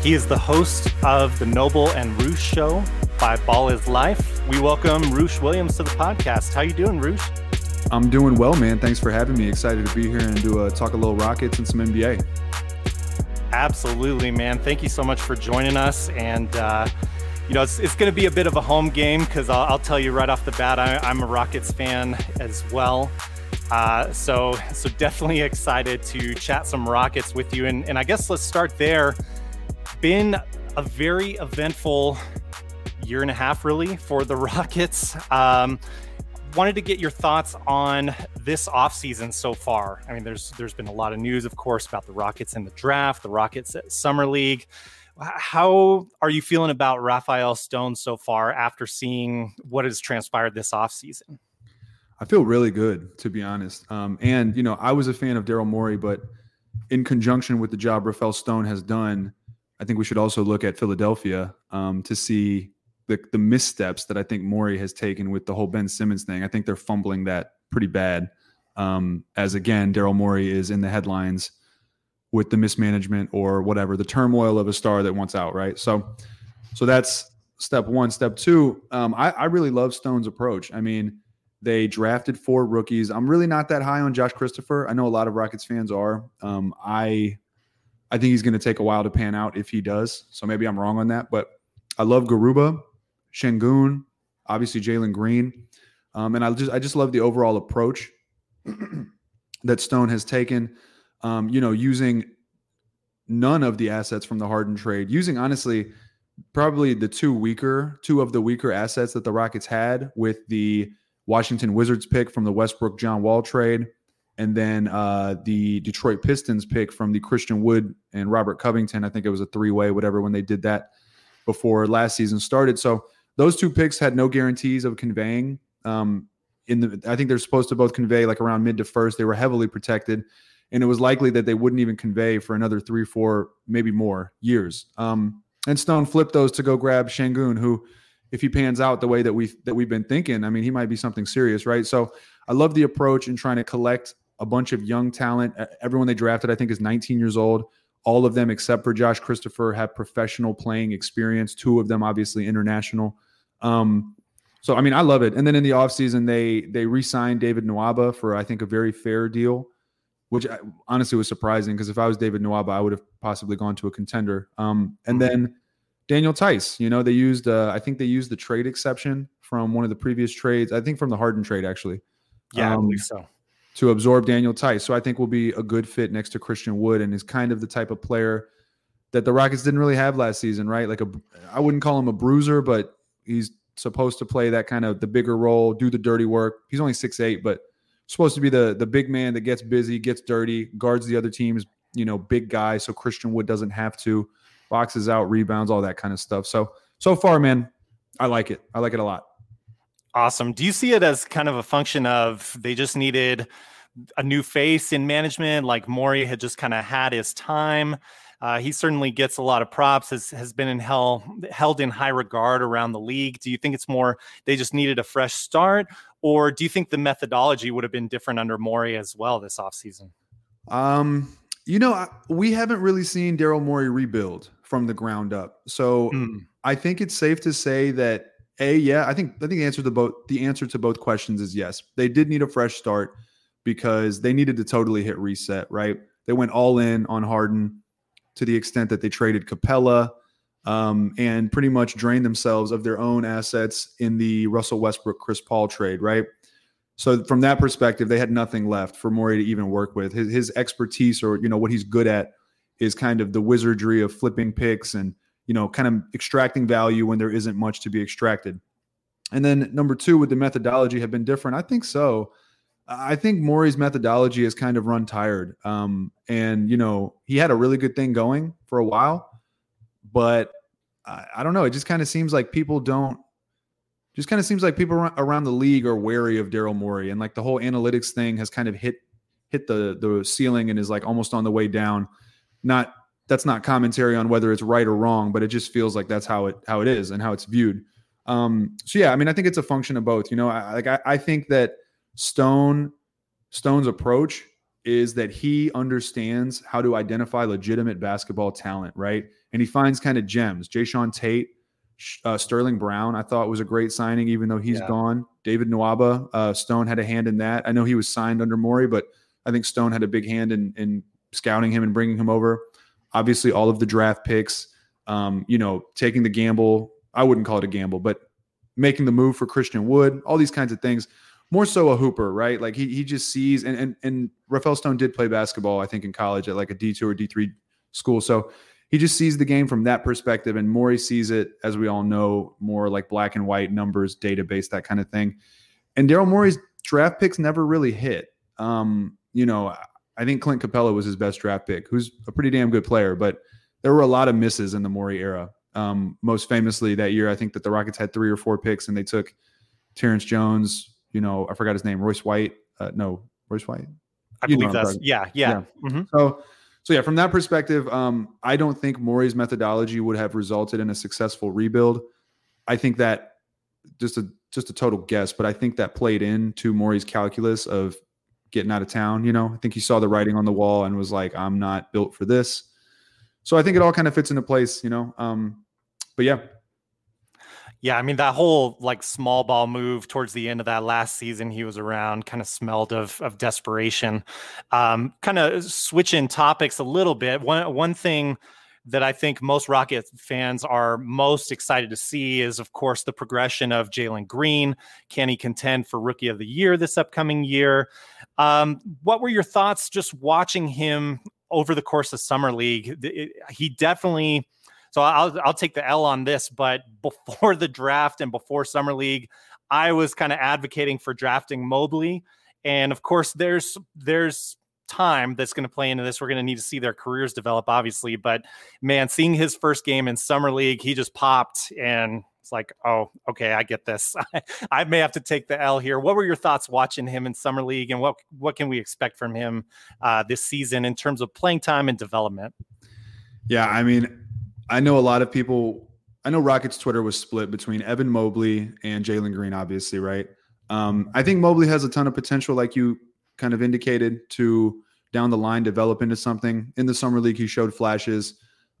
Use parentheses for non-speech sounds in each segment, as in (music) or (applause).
He is the host of the Noble and Roosh show by Ball is Life. We welcome Roosh Williams to the podcast. How you doing, Roosh? I'm doing well, man. Thanks for having me. Excited to be here and do a talk a little Rockets and some NBA. Absolutely, man. Thank you so much for joining us. And uh, you know, it's, it's going to be a bit of a home game because I'll, I'll, tell you right off the bat, I, am a Rockets fan as well. Uh, so, so definitely excited to chat some Rockets with you. And, and I guess let's start there. Been a very eventful year and a half, really, for the (laughs) Rockets. Um, wanted to get your thoughts on this offseason so far. I mean, there's there's been a lot of news, of course, about the Rockets in the draft, the Rockets at Summer League. How are you feeling about Rafael Stone so far after seeing what has transpired this offseason? I feel really good, to be honest. Um, and you know, I was a fan of Daryl Morey, but in conjunction with the job Rafael Stone has done, I think we should also look at Philadelphia um, to see the the missteps that I think Morey has taken with the whole Ben Simmons thing. I think they're fumbling that pretty bad. Um, as again, Daryl Morey is in the headlines with the mismanagement or whatever, the turmoil of a star that wants out, right? So, so that's step one. Step two, um, I, I really love Stone's approach. I mean, they drafted four rookies. I'm really not that high on Josh Christopher. I know a lot of Rockets fans are. Um, I I think he's going to take a while to pan out if he does. So maybe I'm wrong on that. But I love Garuba, Sengun, obviously Jalen Green, um, and I just I just love the overall approach (clears throat) that Stone has taken. Um, you know, using none of the assets from the Harden trade, using honestly probably the two weaker, two of the weaker assets that the Rockets had with the Washington Wizards pick from the Westbrook John Wall trade, and then uh, the Detroit Pistons pick from the Christian Wood and Robert Covington. I think it was a three way, whatever, when they did that before last season started. So those two picks had no guarantees of conveying. Um, in the, I think they're supposed to both convey like around mid to first. They were heavily protected, and it was likely that they wouldn't even convey for another three, four, maybe more years. Um, and Stone flipped those to go grab Sengun, who if he pans out the way that we that we've been thinking, I mean, he might be something serious, right? So I love the approach in trying to collect a bunch of young talent. Everyone they drafted, I think, is 19 years old. All of them, except for Josh Christopher, have professional playing experience. Two of them, obviously, international. Um, so I mean, I love it. And then in the offseason, they they re-signed David Nwaba for I think a very fair deal, which I, honestly was surprising because if I was David Nwaba, I would have possibly gone to a contender. Um, and mm-hmm. then Daniel Theis, You know, they used uh, I think they used the trade exception from one of the previous trades. I think from the Harden trade actually. Yeah, um, I believe so. To absorb Daniel Theis. so I think will be a good fit next to Christian Wood, and is kind of the type of player that the Rockets didn't really have last season, right? Like a, I wouldn't call him a bruiser, but he's supposed to play that kind of the bigger role, do the dirty work. He's only six eight, but supposed to be the the big man that gets busy, gets dirty, guards the other team's you know big guy, so Christian Wood doesn't have to boxes out, rebounds, all that kind of stuff. So so far, man, I like it. I like it a lot. Awesome. Do you see it as kind of a function of they just needed a new face in management, like Morey had just kind of had his time? Uh, he certainly gets a lot of props, has, has been in hell, held in high regard around the league. Do you think it's more they just needed a fresh start? Or do you think the methodology would have been different under Morey as well this offseason? Um, you know, we haven't really seen Daryl Morey rebuild from the ground up. So mm. I think it's safe to say that a yeah, I think I think the answer to both the answer to both questions is yes. They did need a fresh start because they needed to totally hit reset, right? They went all in on Harden to the extent that they traded Capela um, and pretty much drained themselves of their own assets in the Russell Westbrook Chris Paul trade, right? So from that perspective, they had nothing left for Morey to even work with. His, his expertise, or you know what he's good at, is kind of the wizardry of flipping picks and you know kind of extracting value when there isn't much to be extracted. And then number two, would the methodology have been different? I think so. I think Morey's methodology has kind of run tired. Um, and, you know, he had a really good thing going for a while, but I, I don't know. It just kind of seems like people don't, just kind of seems like people around the league are wary of Daryl Morey. And like the whole analytics thing has kind of hit, hit the, the ceiling and is like almost on the way down. Not, that's not commentary on whether it's right or wrong, but it just feels like that's how it, how it is and how it's viewed. Um, so yeah, I mean, I think it's a function of both, you know, I, like I, I think that, Stone Stone's approach is that he understands how to identify legitimate basketball talent, right? And he finds kind of gems. Jae'Sean Tate, uh, Sterling Brown, I thought was a great signing, even though he's yeah. gone. David Nwaba, uh, Stone had a hand in that. I know he was signed under Morey, but I think Stone had a big hand in, in scouting him and bringing him over. Obviously, all of the draft picks, um, you know, taking the gamble. I wouldn't call it a gamble, but making the move for Christian Wood, all these kinds of things. More so a hooper, right? Like he he just sees and and and Rafael Stone did play basketball, I think, in college at like a D two or D three school. So he just sees the game from that perspective, and Morey sees it, as we all know, more like black and white numbers, database, that kind of thing. And Daryl Morey's draft picks never really hit. Um, you know, I think Clint Capela was his best draft pick, who's a pretty damn good player, but there were a lot of misses in the Morey era. Um, most famously that year, I think that the Rockets had three or four picks and they took Terrence Jones, you know, I forgot his name, Royce White. Uh, no, Royce White. I you believe that's yeah, yeah. yeah. Mm-hmm. So, so yeah, from that perspective, um, I don't think Morey's methodology would have resulted in a successful rebuild. I think that just a just a total guess, but I think that played into Morey's calculus of getting out of town. You know, I think he saw the writing on the wall and was like, I'm not built for this. So I think it all kind of fits into place, you know. Um, but yeah. Yeah, I mean that whole like small ball move towards the end of that last season he was around kind of smelled of of desperation. Um, kind of switching topics a little bit. One one thing that I think most Rocket fans are most excited to see is, of course, the progression of Jalen Green. Can he contend for Rookie of the Year this upcoming year? Um, what were your thoughts just watching him over the course of Summer League? He definitely. So I'll I'll take the L on this, but (laughs) before the draft and before Summer League, I was kind of advocating for drafting Mobley. And of course, there's there's time that's going to play into this. We're going to need to see their careers develop, obviously. But man, seeing his first game in summer league, he just popped, and it's like, oh, okay, I get this. (laughs) I may have to take the L here. What were your thoughts watching him in summer league, and what what can we expect from him uh, this season in terms of playing time and development? Yeah, I mean, I know a lot of people. I know Rockets Twitter was split between Evan Mobley and Jalen Green, obviously, right? Um, I think Mobley has a ton of potential, like you kind of indicated to down the line develop into something. In the summer league, he showed flashes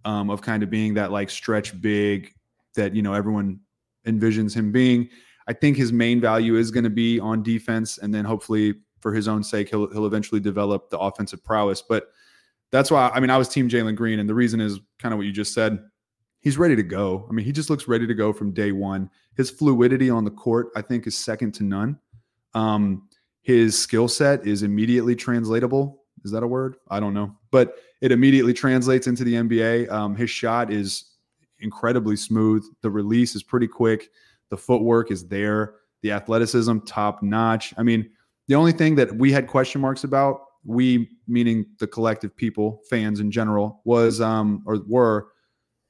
um, of kind of being that like stretch big that you know everyone envisions him being. I think his main value is going to be on defense, and then hopefully for his own sake, he'll he'll eventually develop the offensive prowess. But that's why I mean I was team Jalen Green, and the reason is kind of what you just said. He's ready to go. I mean, he just looks ready to go from day one. His fluidity on the court, I think, is second to none. Um, his skill set is immediately translatable. Is that a word? I don't know, but it immediately translates into the NBA. Um, his shot is incredibly smooth. The release is pretty quick. The footwork is there. The athleticism, top notch. I mean, the only thing that we had question marks about, we meaning the collective people, fans in general, was um, or were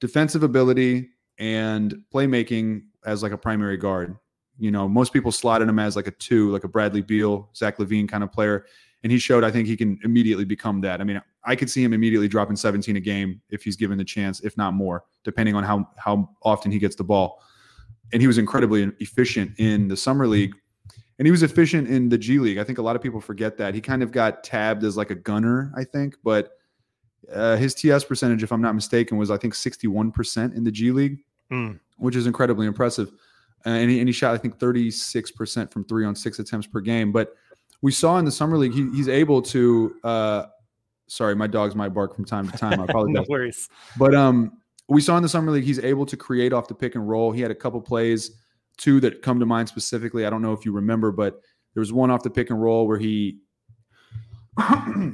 defensive ability and playmaking as like a primary guard. You know, most people slotted him as like a two, like a Bradley Beal, Zach LaVine kind of player. And he showed, I think he can immediately become that. I mean, I could see him immediately dropping 17 a game if he's given the chance, if not more, depending on how how often he gets the ball. And he was incredibly efficient in the summer league. And he was efficient in the G League. I think a lot of people forget that. He kind of got tabbed as like a gunner, I think, but uh, his TS percentage, if I'm not mistaken, was I think 61% in the G League, mm. which is incredibly impressive uh, and, he, and he shot I think 36% from three on six attempts per game. But we saw in the summer league he, he's able to. Uh, sorry, my dogs might bark from time to time. I (laughs) apologize. no worries. But um, we saw in the summer league he's able to create off the pick and roll. He had a couple plays, two that come to mind specifically. I don't know if you remember, but there was one off the pick and roll where he. (clears throat)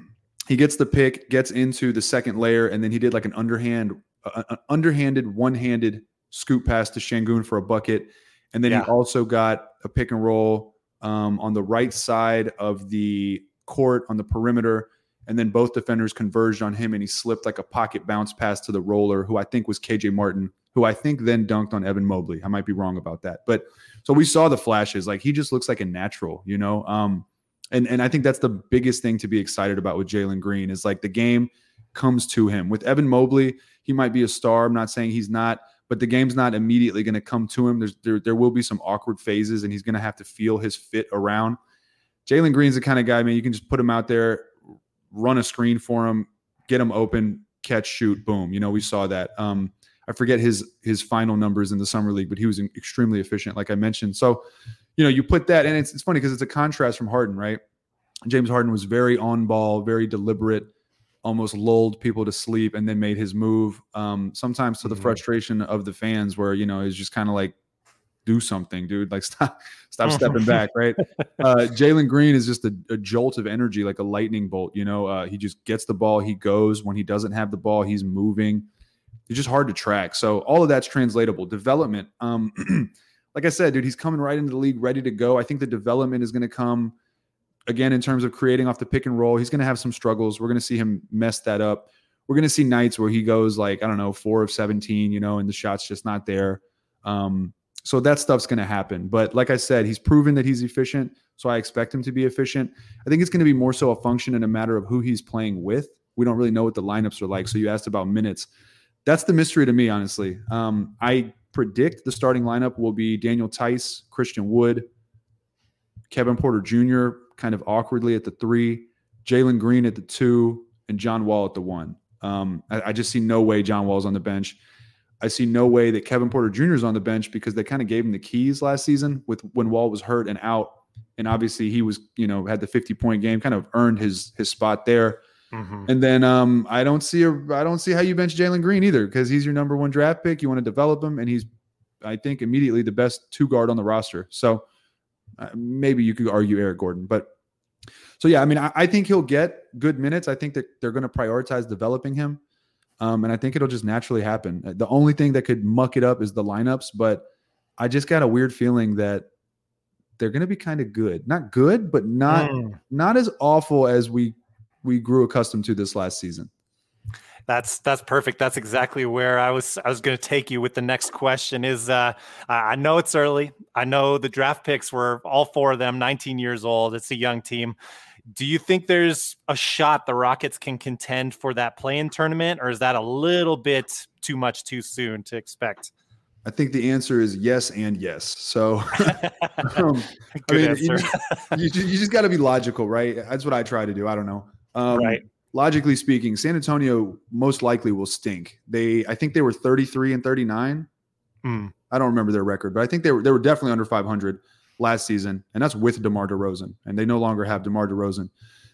he gets the pick, gets into the second layer, and then he did like an underhand, uh, an underhanded, one-handed scoop pass to Sengun for a bucket. And then yeah. he also got a pick and roll um, on the right side of the court on the perimeter. And then both defenders converged on him and he slipped like a pocket bounce pass to the roller, who I think was KJ Martin, who I think then dunked on Evan Mobley. I might be wrong about that. But so we saw the flashes. Like he just looks like a natural, you know? Um, and, and I think that's the biggest thing to be excited about with Jalen Green is like the game comes to him. With Evan Mobley, he might be a star. I'm not saying he's not, but the game's not immediately going to come to him. There's there there will be some awkward phases, and he's going to have to feel his fit around. Jalen Green's the kind of guy, man. You can just put him out there, run a screen for him, get him open, catch, shoot, boom. You know, we saw that. Um, I forget his his final numbers in the summer league, but he was extremely efficient, like I mentioned. So, you know, you put that, and it's it's funny because it's a contrast from Harden, right? James Harden was very on ball, very deliberate, almost lulled people to sleep, and then made his move. Um, sometimes to the mm-hmm. frustration of the fans, where you know it's just kind of like, do something, dude. Like (laughs) stop, stop (laughs) stepping back, right? Uh, Jalen Green is just a, a, jolt of energy, like a lightning bolt. You know, uh, he just gets the ball, he goes. When he doesn't have the ball, he's moving. It's just hard to track. So all of that's translatable. Development. Um, (clears throat) like I said, dude, he's coming right into the league, ready to go. I think the development is going to come again in terms of creating off the pick and roll. He's going to have some struggles. We're going to see him mess that up. We're going to see nights where he goes like I don't know, four of seventeen, you know, and the shot's just not there. Um, so that stuff's going to happen. But like I said, he's proven that he's efficient. So I expect him to be efficient. I think it's going to be more so a function and a matter of who he's playing with. We don't really know what the lineups are like. So you asked about minutes. That's the mystery to me, honestly. Um, I predict the starting lineup will be Daniel Theis, Christian Wood, Kevin Porter Jr. kind of awkwardly at the three, Jalen Green at the two, and John Wall at the one. Um, I, I, just see no way John Wall's on the bench. I see no way that Kevin Porter Jr. is on the bench because they kind of gave him the keys last season with when Wall was hurt and out, and obviously he was you know had the 50 point game, kind of earned his his spot there. Mm-hmm. And then um, I don't see a I don't see how you bench Jalen Green either because he's your number one draft pick. You want to develop him, and he's I think immediately the best two guard on the roster. So maybe you could argue Eric Gordon, but so yeah, I mean I, I think he'll get good minutes. I think that they're going to prioritize developing him. Um, and I think it'll just naturally happen. Uh, the only thing that could muck it up is the lineups, but I just got a weird feeling that they're going to be kind of good. Not good, but not mm. not as awful as we we grew accustomed to this last season. That's that's perfect. That's exactly where I was I was going to take you with the next question is uh I know it's early. I know the draft picks were all four of them 19 years old. It's a young team. Do you think there's a shot the Rockets can contend for that play-in tournament, or is that a little bit too much too soon to expect? I think the answer is yes and yes. So, (laughs) um, (laughs) I mean, you, you, you, just got to be logical, right? That's what I try to do. I don't know. Um, right. Logically speaking, San Antonio most likely will stink. They, I think they were 33 and 39. Mm. I don't remember their record, but I think they were they were definitely under 500 last season, and that's with DeMar DeRozan, and they no longer have DeMar DeRozan.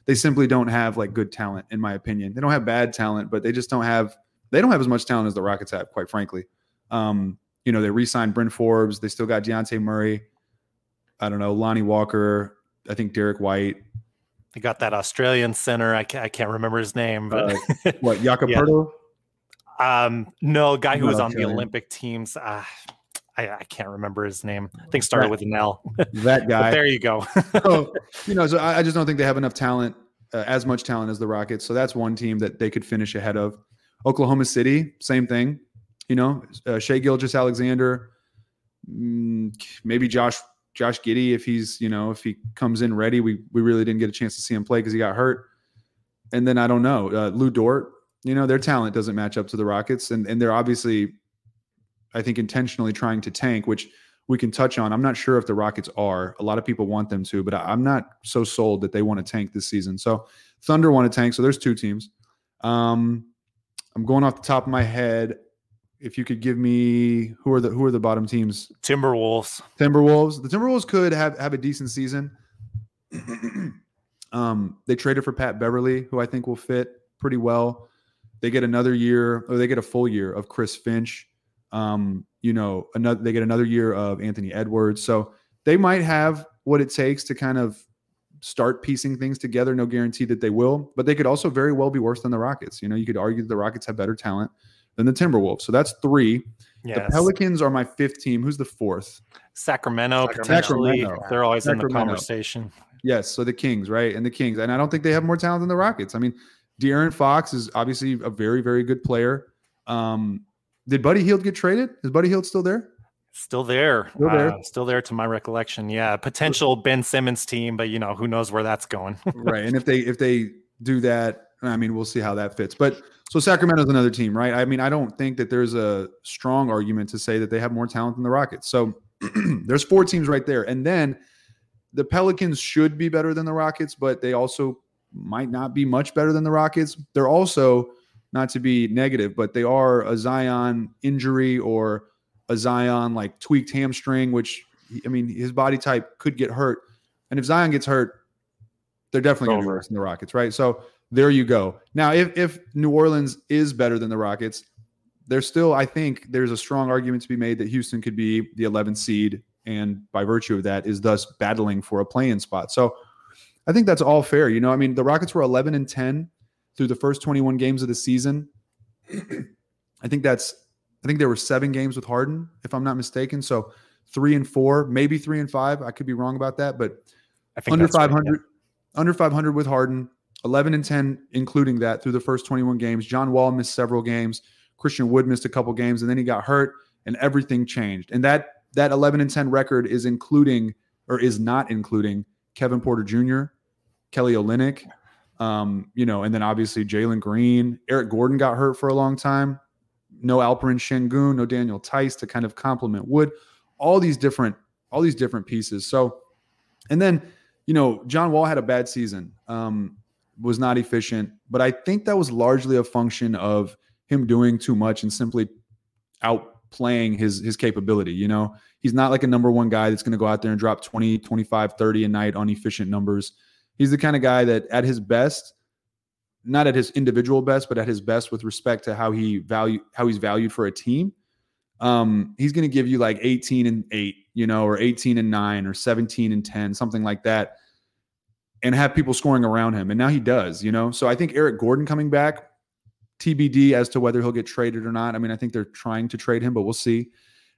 They simply don't have like good talent, in my opinion. They don't have bad talent, but they just don't have they don't have as much talent as the Rockets have, quite frankly. Um, you know, they re-signed Bryn Forbes. They still got Dejounte Murray. I don't know, Lonnie Walker. I think Derrick White. They got that Australian center. I can't, I can't remember his name, but uh, (laughs) what Jakob yeah. Um, no, guy who was on the Olympic teams. Uh, I, I, can't remember his name. I think started with an L. (laughs) That guy. there you go. so, (laughs) you know, so I, I, just don't think they have enough talent, uh, as much talent as the Rockets. So that's one team that they could finish ahead of. Oklahoma City, same thing. You know, uh, Shai Gilgeous-Alexander, mm, maybe Josh Josh Giddey if he's you know if he comes in ready. We we really didn't get a chance to see him play because he got hurt. And then I don't know uh, Lu Dort. You know their talent doesn't match up to the Rockets, and and they're obviously I think intentionally trying to tank, which we can touch on. I'm not sure if the Rockets are. A lot of people want them to, but I'm not so sold that they want to tank this season. So Thunder want to tank. So there's two teams. Um, I'm going off the top of my head. If you could give me who are the who are the bottom teams? Timberwolves. Timberwolves. The Timberwolves could have have a decent season. (clears throat) um, they traded for Pat Beverley, who I think will fit pretty well. They get another year, or they get a full year of Chris Finch. Um, you know, another they get another year of Anthony Edwards. So they might have what it takes to kind of start piecing things together. No guarantee that they will, but they could also very well be worse than the Rockets. You know, you could argue that the Rockets have better talent than the Timberwolves. So that's three. Yes. The Pelicans are my fifth team. Who's the fourth? Sacramento, Sacramento. potentially. Sacramento. They're always Sacramento. in the conversation. Yes. So the Kings, right? And the Kings. And I don't think they have more talent than the Rockets. I mean, De'Aaron Fox is obviously a very, very good player. Um, did Buddy Hield get traded? Is Buddy Hield still there? Still there. Still there. Uh, still there to my recollection. Yeah. Potential Ben Simmons team, but you know, who knows where that's going. (laughs) right. And if they if they do that, I mean, we'll see how that fits. But so Sacramento's another team, right? I mean, I don't think that there's a strong argument to say that they have more talent than the Rockets. So (clears throat) there's four teams right there. And then the Pelicans should be better than the Rockets, but they also might not be much better than the Rockets. They're also not to be negative, but they are a Zion injury or a Zion like tweaked hamstring, which I mean his body type could get hurt, and if Zion gets hurt, they're definitely going to be worse than the Rockets, right? So there you go. Now, if if New Orleans is better than the Rockets, there's still I think there's a strong argument to be made that Houston could be the 11th seed, and by virtue of that, is thus battling for a play-in spot. So I think that's all fair. You know, I mean, the Rockets were 11 and 10 through the first 21 games of the season. (clears throat) I think that's I think there were seven games with Harden, if I'm not mistaken. So three and four, maybe three and five. I could be wrong about that, but I think under 500, right, yeah. under 500 with Harden, 11 and 10, including that through the first 21 games. John Wall missed several games. Christian Wood missed a couple games, and then he got hurt, and everything changed. And that that 11 and 10 record is including or is not including Kevin Porter Jr., Kelly Olynyk, um, you know, and then obviously Jalen Green, Eric Gordon got hurt for a long time. No Alperen Sengun, no Daniel Theis to kind of complement Wood. All these different, all these different pieces. So, and then, you know, John Wall had a bad season, um, was not efficient, but I think that was largely a function of him doing too much and simply outplaying his his capability. You know, he's not like a number one guy that's going to go out there and drop 20, 25, 30 a night on efficient numbers he's the kind of guy that at his best, not at his individual best, but at his best with respect to how he value how he's valued for a team. Um, he's going to give you like 18 and 8, you know, or 18 and 9 or 17 and 10, something like that, and have people scoring around him. And now he does, you know. So I think Eric Gordon coming back, TBD as to whether he'll get traded or not. I mean, I think they're trying to trade him, but we'll see.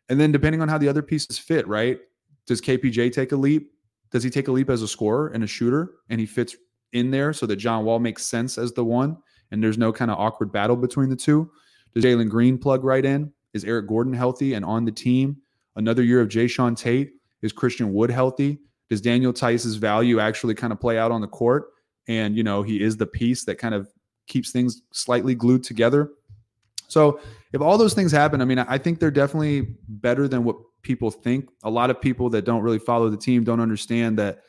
And then depending on how the other pieces fit, right? Does KPJ take a leap? Does he take a leap as a scorer and a shooter and he fits in there so that John Wall makes sense as the one and there's no kind of awkward battle between the two? Does Jalen Green plug right in? Is Eric Gordon healthy and on the team? Another year of Jae'Sean Tate. Is Christian Wood healthy? Does Daniel Theis's value actually kind of play out on the court? And, you know, he is the piece that kind of keeps things slightly glued together. So if all those things happen, I mean, I think they're definitely better than what people think. A lot of people that don't really follow the team don't understand that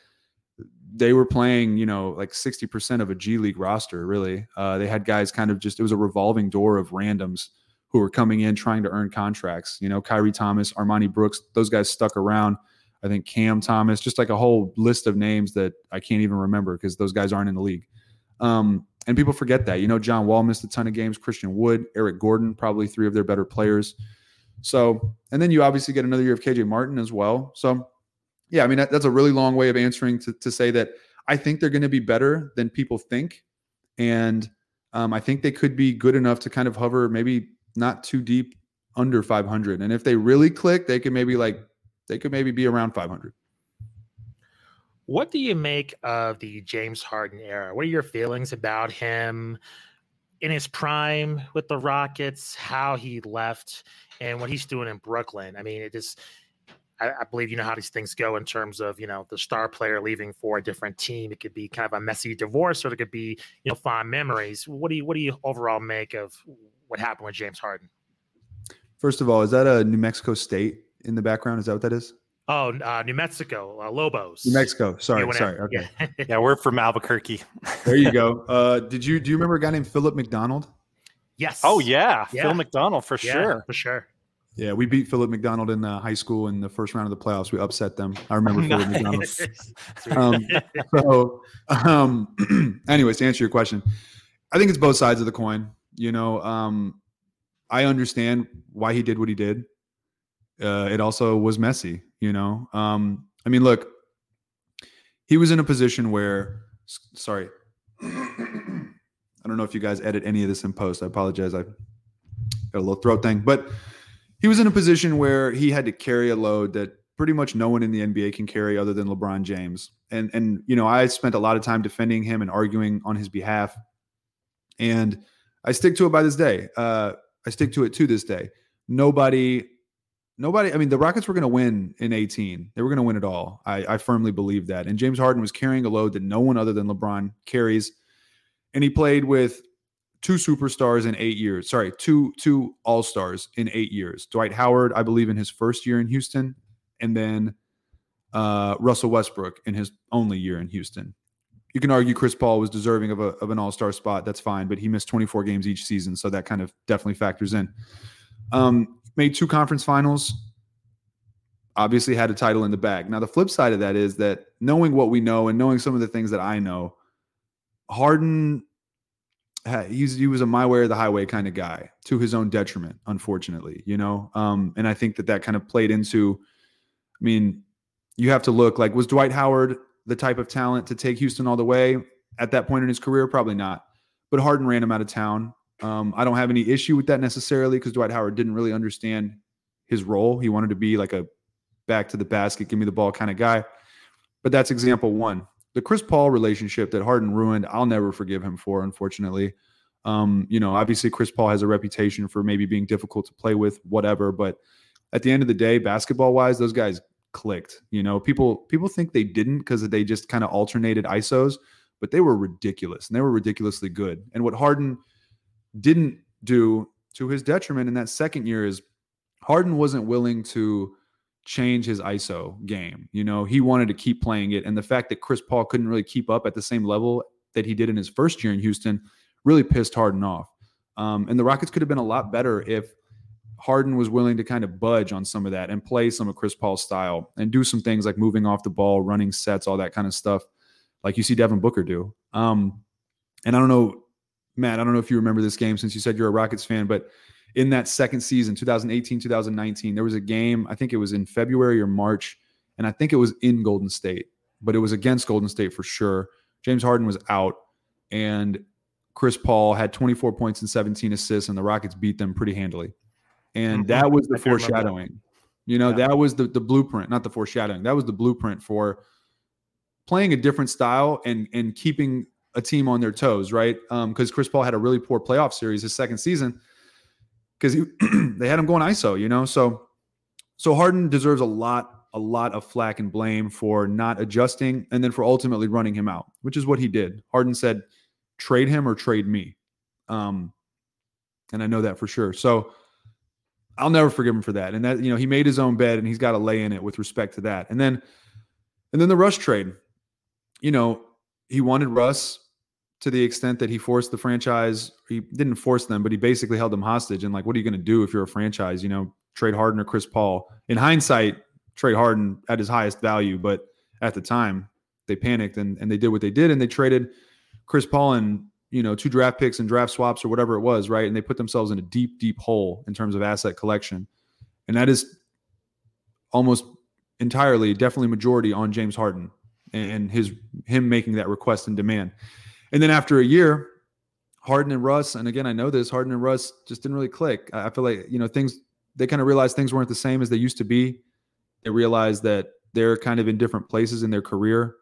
they were playing, you know, like 60% of a G League roster, really. Uh, they had guys kind of just, it was a revolving door of randoms who were coming in trying to earn contracts. You know, Khyri Thomas, Armoni Brooks, those guys stuck around. I think Cam Thomas, just like a whole list of names that I can't even remember because those guys aren't in the league. Um, and people forget that. You know, John Wall missed a ton of games, Christian Wood, Eric Gordon, probably three of their better players. So, and then you obviously get another year of KJ Martin as well. So, yeah, I mean, that, that's a really long way of answering to, to say that I think they're going to be better than people think. And um, I think they could be good enough to kind of hover maybe not too deep under 500. And if they really click, they can maybe like, they could maybe be around 500. What do you make of the James Harden era? What are your feelings about him in his prime with the Rockets, how he left? and what he's doing in Brooklyn. I mean, it just I, I, believe you know how these things go in terms of you know the star player leaving for a different team. It could be kind of a messy divorce, or it could be you know fond memories. What do you what do you overall make of what happened with James Harden? First of all, is that a New Mexico State in the background? Is that what that is? Oh, uh, New Mexico, uh, Lobos. New Mexico. Sorry, sorry. Okay. Yeah. yeah, we're from Albuquerque. (laughs) there you go. Uh, did you do you remember a guy named Philip McDonald? Yes. Oh yeah, yeah. Phil McDonald for yeah, sure. For sure. Yeah, we beat Philip McDonald in uh, high school in the first round of the playoffs. We upset them. I remember (laughs) nice. Philip McDonald. um, so, um, (clears throat) anyways, to answer your question, I think it's both sides of the coin. You know, um, I understand why he did what he did. Uh, it also was messy. You know, um, I mean, look, he was in a position where, sorry, (clears throat) I don't know if you guys edit any of this in post. I apologize. I got a little throat thing, but he was in a position where he had to carry a load that pretty much no one in the NBA can carry other than LeBron James. And and you know, I spent a lot of time defending him and arguing on his behalf. And I stick to it by this day. Uh, I stick to it to this day. Nobody, nobody. I mean, the Rockets were going to win in 18. They were going to win it all. I, I firmly believe that. And James Harden was carrying a load that no one other than LeBron carries and he played with two superstars in eight years. Sorry, two two all stars in eight years. Dwight Howard, I believe, in his first year in Houston, and then uh, Russell Westbrook in his only year in Houston. you can argue Chris Paul was deserving of, a, of an all star spot. That's fine, but he missed 24 games each season. So that kind of definitely factors in. Um, made two conference finals, obviously had a title in the bag. Now, the flip side of that is that knowing what we know and knowing some of the things that I know, Harden, he was a my way or the highway kind of guy to his own detriment, unfortunately, you know? Um, and I think that that kind of played into, I mean, you have to look like, was Dwight Howard the type of talent to take Houston all the way at that point in his career? Probably not. But Harden ran him out of town. Um, I don't have any issue with that necessarily because Dwight Howard didn't really understand his role. He wanted to be like a back to the basket, give me the ball kind of guy. But that's example one. The Chris Paul relationship that Harden ruined, I'll never forgive him for, unfortunately. Um, you know, obviously Chris Paul has a reputation for maybe being difficult to play with, whatever. But at the end of the day, basketball wise, those guys clicked. You know, people people think they didn't because they just kind of alternated ISOs, but they were ridiculous and they were ridiculously good. And what Harden didn't do to his detriment in that second year is Harden wasn't willing to change his ISO game. You know, he wanted to keep playing it. And the fact that Chris Paul couldn't really keep up at the same level that he did in his first year in Houston really pissed Harden off. Um, and the Rockets could have been a lot better if Harden was willing to kind of budge on some of that and play some of Chris Paul's style and do some things like moving off the ball, running sets, all that kind of stuff, like you see Devin Booker do. Um, and I don't know, Matt, I don't know if you remember this game since you said you're a Rockets fan, but in that second season, 2018, 2019, there was a game, I think it was in February or March, and I think it was in Golden State, but it was against Golden State for sure. James Harden was out, and Chris Paul had 24 points and 17 assists, and the Rockets beat them pretty handily. And mm-hmm. that was the foreshadowing. You know, yeah. that was the, the blueprint, not the foreshadowing. That was the blueprint for playing a different style and and keeping a team on their toes, right? Because um, Chris Paul had a really poor playoff series his second season because (clears throat) they had him going ISO, you know. So so Harden deserves a lot a lot of flack and blame for not adjusting and then for ultimately running him out, which is what he did. Harden said, "Trade him or trade me," um, and I know that for sure. So I'll never forgive him for that. And that you know he made his own bed and he's got to lay in it with respect to that. And then and then the Russ trade, you know, he wanted Russ to the extent that he forced the franchise. He didn't force them, but he basically held them hostage. And like, what are you going to do if you're a franchise? You know, trade Harden or Chris Paul. In hindsight, trade Harden at his highest value, but at the time they panicked and, and they did what they did and they traded Chris Paul and you know two draft picks and draft swaps or whatever it was, right? And they put themselves in a deep, deep hole in terms of asset collection, and that is almost entirely, definitely majority on James Harden and his him making that request and demand. And then after a year, Harden and Russ, and again, I know this, Harden and Russ just didn't really click. I feel like, you know, things, they kind of realized things weren't the same as they used to be. They realized that they're kind of in different places in their career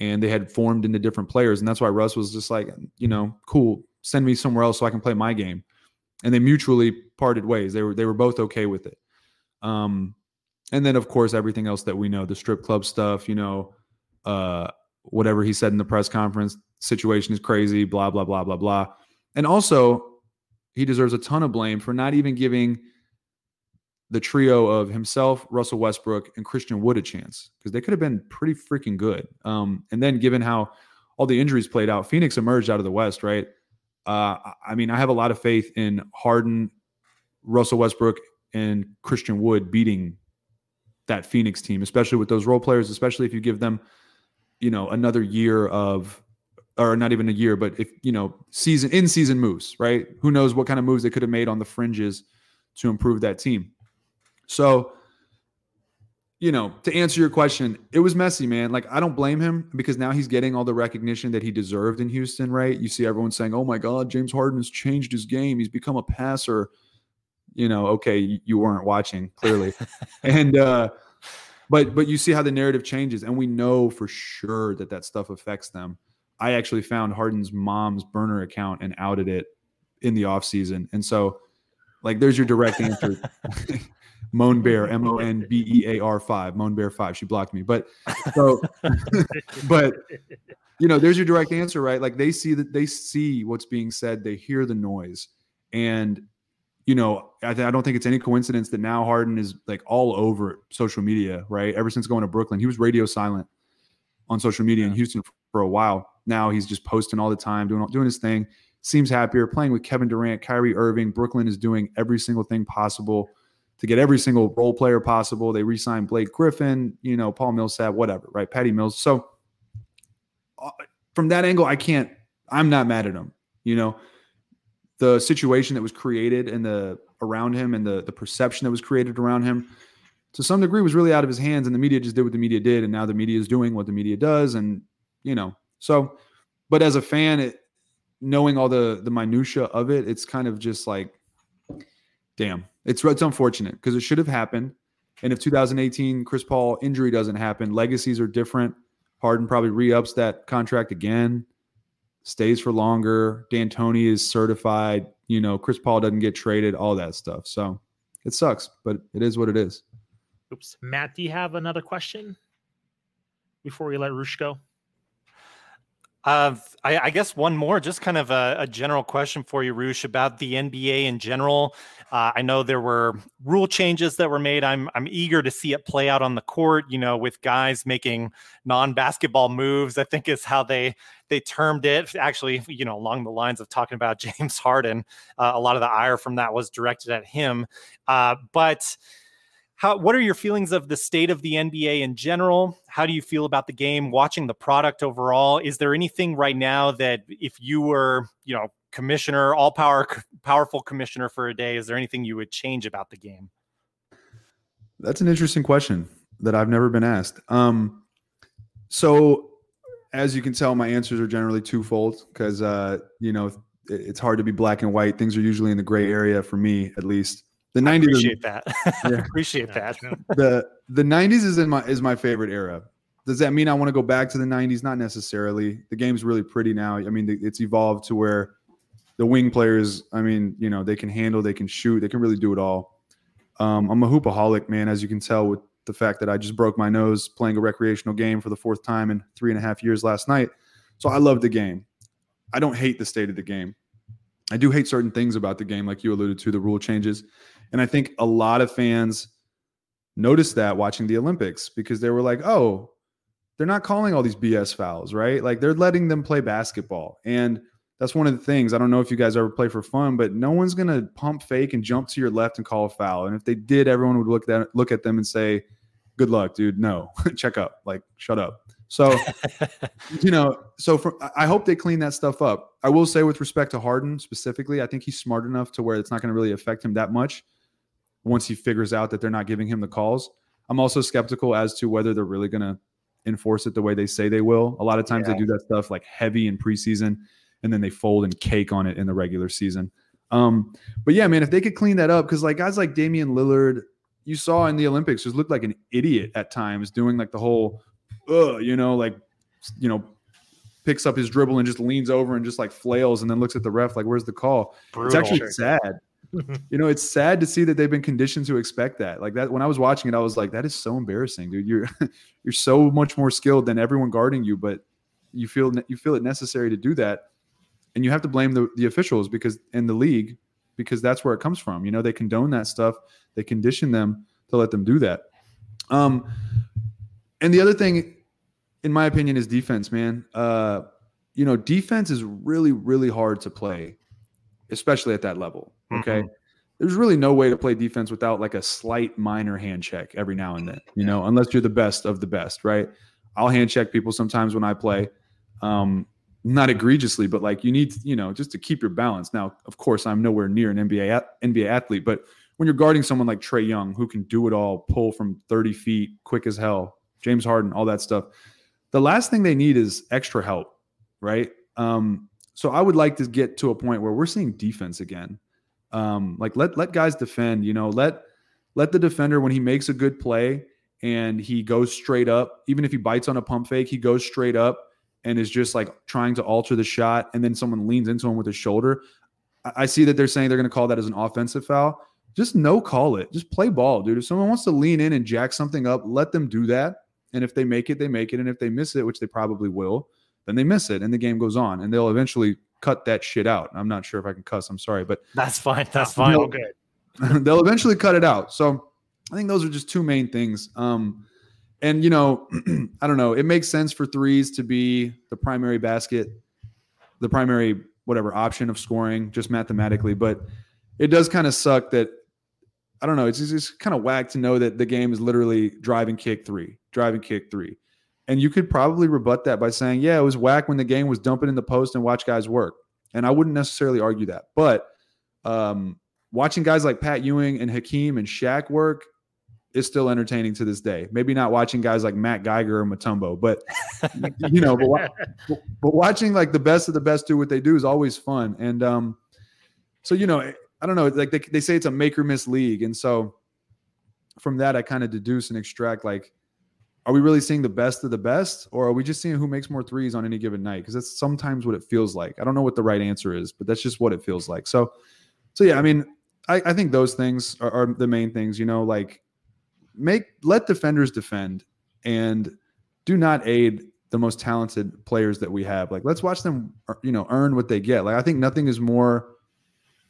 and they had formed into different players. And that's why Russ was just like, you know, cool, send me somewhere else so I can play my game. And they mutually parted ways. They were, they were both okay with it. Um, and then of course, everything else that we know, the strip club stuff, you know, uh, whatever he said in the press conference, situation is crazy, blah, blah, blah, blah, blah. And also, he deserves a ton of blame for not even giving the trio of himself, Russell Westbrook, and Christian Wood a chance because they could have been pretty freaking good. Um, and then, given how all the injuries played out, Phoenix emerged out of the West, right? Uh, I mean, I have a lot of faith in Harden, Russell Westbrook, and Christian Wood beating that Phoenix team, especially with those role players, especially if you give them you know another year of or not even a year but if you know season in season moves right? Who knows what kind of moves they could have made on the fringes to improve that team. So you know to answer your question it was messy man. Like i don't blame him because now he's getting all the recognition that he deserved in houston right? You see everyone saying oh my god james harden has changed his game. He's become a passer. You know okay you weren't watching clearly. (laughs) And uh but but you see how the narrative changes and we know for sure that that stuff affects them. I actually found harden's mom's burner account and outed it in the off season and so like there's your direct answer. (laughs) Moan bear m-o-n-b-e-a-r 5 moan bear 5 she blocked me. But so (laughs) but you know there's your direct answer right? Like they see that they see what's being said. They hear the noise. And you know, I, th- I, don't think it's any coincidence that now Harden is like all over social media, right? Ever since going to Brooklyn, he was radio silent on social media yeah. in Houston for, a while. now he's just posting all the time, doing doing his thing. Seems happier playing with Kevin Durant, Kyrie Irving. Brooklyn is doing every single thing possible to get every single role player possible. They re-signed Blake Griffin, you know, Paul Millsap, whatever, right? Patty Mills. So uh, from that angle, I can't. I'm not mad at him. You know, the situation that was created and the around him and the the perception that was created around him to some degree was really out of his hands and the media just did what the media did and now the media is doing what the media does and you know. So but as a fan it knowing all the the minutia of it it's kind of just like damn. It's it's unfortunate because it should have happened and if 2018 Chris Paul injury doesn't happen legacies are different. Harden probably re-ups that contract again stays for longer D'Antoni is certified you know Chris Paul doesn't get traded all that stuff so it sucks but it is what it is Oops. Matt, do you have another question before we let Roosh go? Uh, I, I, guess one more, just kind of a, a, general question for you, Roosh, about the NBA in general. Uh, I know there were rule changes that were made. I'm I'm eager to see it play out on the court. You know, with guys making non-basketball moves. I think is how they they termed it. Actually, (laughs) you know, along the lines of talking about (laughs) James Harden, uh, a lot of the ire from that was directed at him. Uh, but how what are your feelings of the state of the NBA in general? How do you feel about the game, watching the product overall? Is there anything right now that if you were, you know, commissioner, all power powerful commissioner for a day, is there anything you would change about the game? That's an interesting question that I've never been asked. Um, so as you can tell, my answers are generally twofold because uh, you know it's hard to be black and white. Things are usually in the gray area for me, at least. The 90s appreciate that. (laughs) Yeah. appreciate that. the the 90s is in my is my favorite era. Does that mean I want to go back to the 90s? Not necessarily. The game's really pretty now. I mean, it's evolved to where the wing players, I mean, you know, they can handle, they can shoot, they can really do it all. Um, I'm a hoopaholic, man, as you can tell with the fact that I just broke my nose playing a recreational game for the fourth time in three and a half years last night. So I love the game. I don't hate the state of the game. I do hate certain things about the game, like you alluded to, the rule changes. And I think a lot of fans noticed that watching the Olympics because they were like, oh, they're not calling all these BS fouls, right? Like they're letting them play basketball. And that's one of the things. I don't know if you guys ever play for fun, but no one's gonna pump fake and jump to your left and call a foul. And if they did, everyone would look at look at them and say, Good luck, dude. No, (laughs) check up. Like, shut up. So, (laughs) you know, so for, I hope they clean that stuff up. I will say, with respect to Harden specifically, I think he's smart enough to where it's not going to really affect him that much once he figures out that they're not giving him the calls. I'm also skeptical as to whether they're really going to enforce it the way they say they will. A lot of times yeah. they do that stuff like heavy in preseason and then they fold and cake on it in the regular season. Um, but yeah, man, if they could clean that up, because like guys like Damian Lillard, you saw in the Olympics, just looked like an idiot at times doing like the whole, uh, you know, like, you know, picks up his dribble and just leans over and just like flails and then looks at the ref like, where's the call? Brutal. It's actually sad you know, it's sad to see that they've been conditioned to expect that. Like that when I was watching it, I was like, that is so embarrassing, dude. You're (laughs) you're so much more skilled than everyone guarding you, but you feel you feel it necessary to do that. And you have to blame the, the officials because in the league, because that's where it comes from. You know, they condone that stuff, they condition them to let them do that. Um and the other thing, in my opinion, is defense, man. Uh, you know, defense is really, really hard to play, especially at that level Okay. Mm-hmm. There's really no way to play defense without like a slight minor hand check every now and then, you know, unless you're the best of the best, right? I'll hand check people sometimes when I play. Um, not egregiously, but like you need, you know, just to keep your balance. Now, of course, I'm nowhere near an NBA NBA athlete, but when you're guarding someone like Trae Young, who can do it all, pull from 30 feet, quick as hell, James Harden, all that stuff, the last thing they need is extra help, right? Um, so I would like to get to a point where we're seeing defense again. Um, like let let guys defend. You know, let let the defender when he makes a good play and he goes straight up, even if he bites on a pump fake, he goes straight up and is just like trying to alter the shot, and then someone leans into him with his shoulder. I, I see that they're saying they're going to call that as an offensive foul. Just no call it. Just play ball, dude. If someone wants to lean in and jack something up, let them do that. And if they make it, they make it. And if they miss it, which they probably will, then they miss it and the game goes on and they'll eventually cut that shit out. I'm not sure if I can cuss. I'm sorry, but that's fine. That's (laughs) fine. They'll, okay. (laughs) they'll eventually cut it out. So I think those are just two main things. Um, And you know, (clears throat) I don't know. It makes sense for threes to be the primary basket, the primary whatever option of scoring, just mathematically. But it does kind of suck that I don't know. It's just kind of whack to know that the game is literally drive and kick three, drive and kick three. And you could probably rebut that by saying, yeah, it was whack when the game was dumping in the post and watch guys work. And I wouldn't necessarily argue that. But um, watching guys like Pat Ewing and Hakeem and Shaq work is still entertaining to this day. Maybe not watching guys like Matt Geiger or Mutombo, but (laughs) you know, but, but watching like the best of the best do what they do is always fun. And um, so you know, I don't know, like they, they say it's a make or miss league. And so from that, I kind of deduce and extract like, are we really seeing the best of the best, or are we just seeing who makes more threes on any given night? Because that's sometimes what it feels like. I don't know what the right answer is, but that's just what it feels like. So, so yeah, I mean, I, I think those things are, are the main things. You know, like make let defenders defend and do not aid the most talented players that we have. Like, let's watch them, uh, you know, earn what they get. Like, I think nothing is more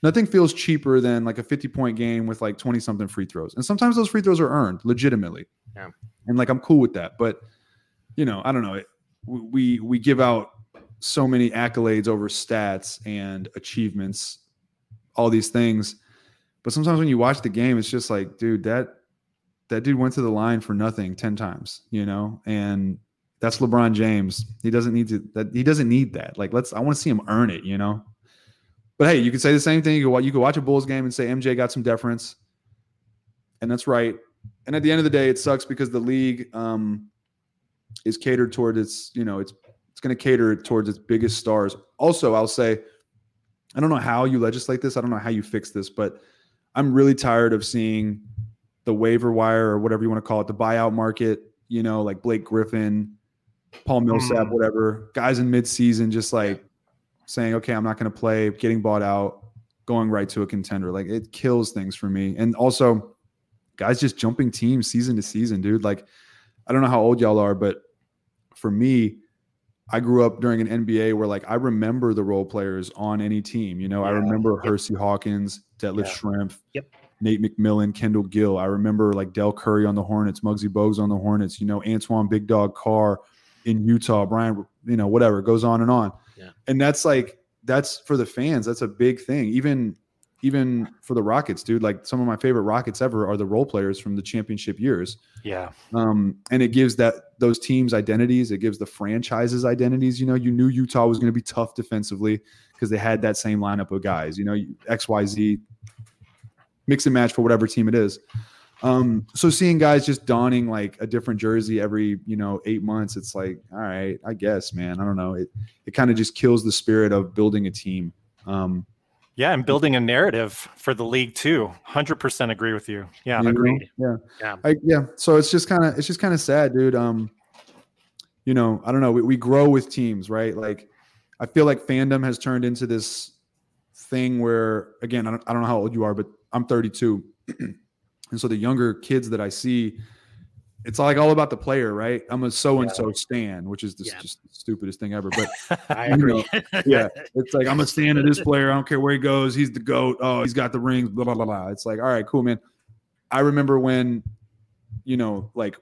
nothing feels cheaper than like a 50 point game with like 20 something free throws. And sometimes those free throws are earned legitimately. Yeah. And like I'm cool with that. But you know, I don't know. It, we we give out so many accolades over stats and achievements, all these things. But sometimes when you watch the game, it's just like, dude, that that dude went to the line for nothing 10 times, you know? And that's LeBron James. He doesn't need to that he doesn't need that. Like let's I want to see him earn it, you know? But hey, you could say the same thing. You could, you could watch a Bulls game and say MJ got some deference, and that's right. And at the end of the day, it sucks because the league um, is catered toward its, you know, it's it's going to cater towards its biggest stars. Also, I'll say, I don't know how you legislate this. I don't know how you fix this, but I'm really tired of seeing the waiver wire or whatever you want to call it, the buyout market. You know, like Blake Griffin, Paul Millsap, mm. whatever guys in midseason, just like saying, okay, I'm not going to play, getting bought out, going right to a contender. Like it kills things for me. And also, guys just jumping teams season to season, dude. Like, I don't know how old y'all are, but for me, I grew up during an NBA where like I remember the role players on any team. You know, yeah. I remember yep. Hersey Hawkins, Detlef yeah. Schrempf, yep. Nate McMillan, Kendall Gill. I remember like Dell Curry on the Hornets, Muggsy Bogues on the Hornets, you know, Antoine Big Dog Carr in Utah, Brian, you know, whatever, goes on and on. Yeah. And that's like that's for the fans. That's a big thing. Even even for the Rockets, dude. Like some of my favorite Rockets ever are the role players from the championship years. Yeah. Um, and it gives that those teams identities. It gives the franchises identities. You know, you knew Utah was going to be tough defensively because they had that same lineup of guys. You know, X Y Z mix and match for whatever team it is. Um, so seeing guys just donning like a different jersey every, you know, eight months, it's like, all right, I guess, man. I don't know. It it kind of just kills the spirit of building a team. Um, yeah, and building a narrative for the league too. Hundred percent agree with you. Yeah, you agreed. Know? Yeah, yeah, I, yeah. So it's just kind of it's just kind of sad, dude. Um, you know, I don't know. We, we grow with teams, right? Like, I feel like fandom has turned into this thing where, again, I don't, I don't know how old you are, but I'm 32. (clears throat) And so the younger kids that I see, it's like all about the player, right? I'm a so and so stan, which is the, yeah. just the stupidest thing ever. But (laughs) I agree. Know, yeah, it's like I'm a stan of this player. I don't care where he goes. He's the goat. Oh, he's got the rings. Blah blah blah blah. It's like, all right, cool, man. I remember when, you know, like,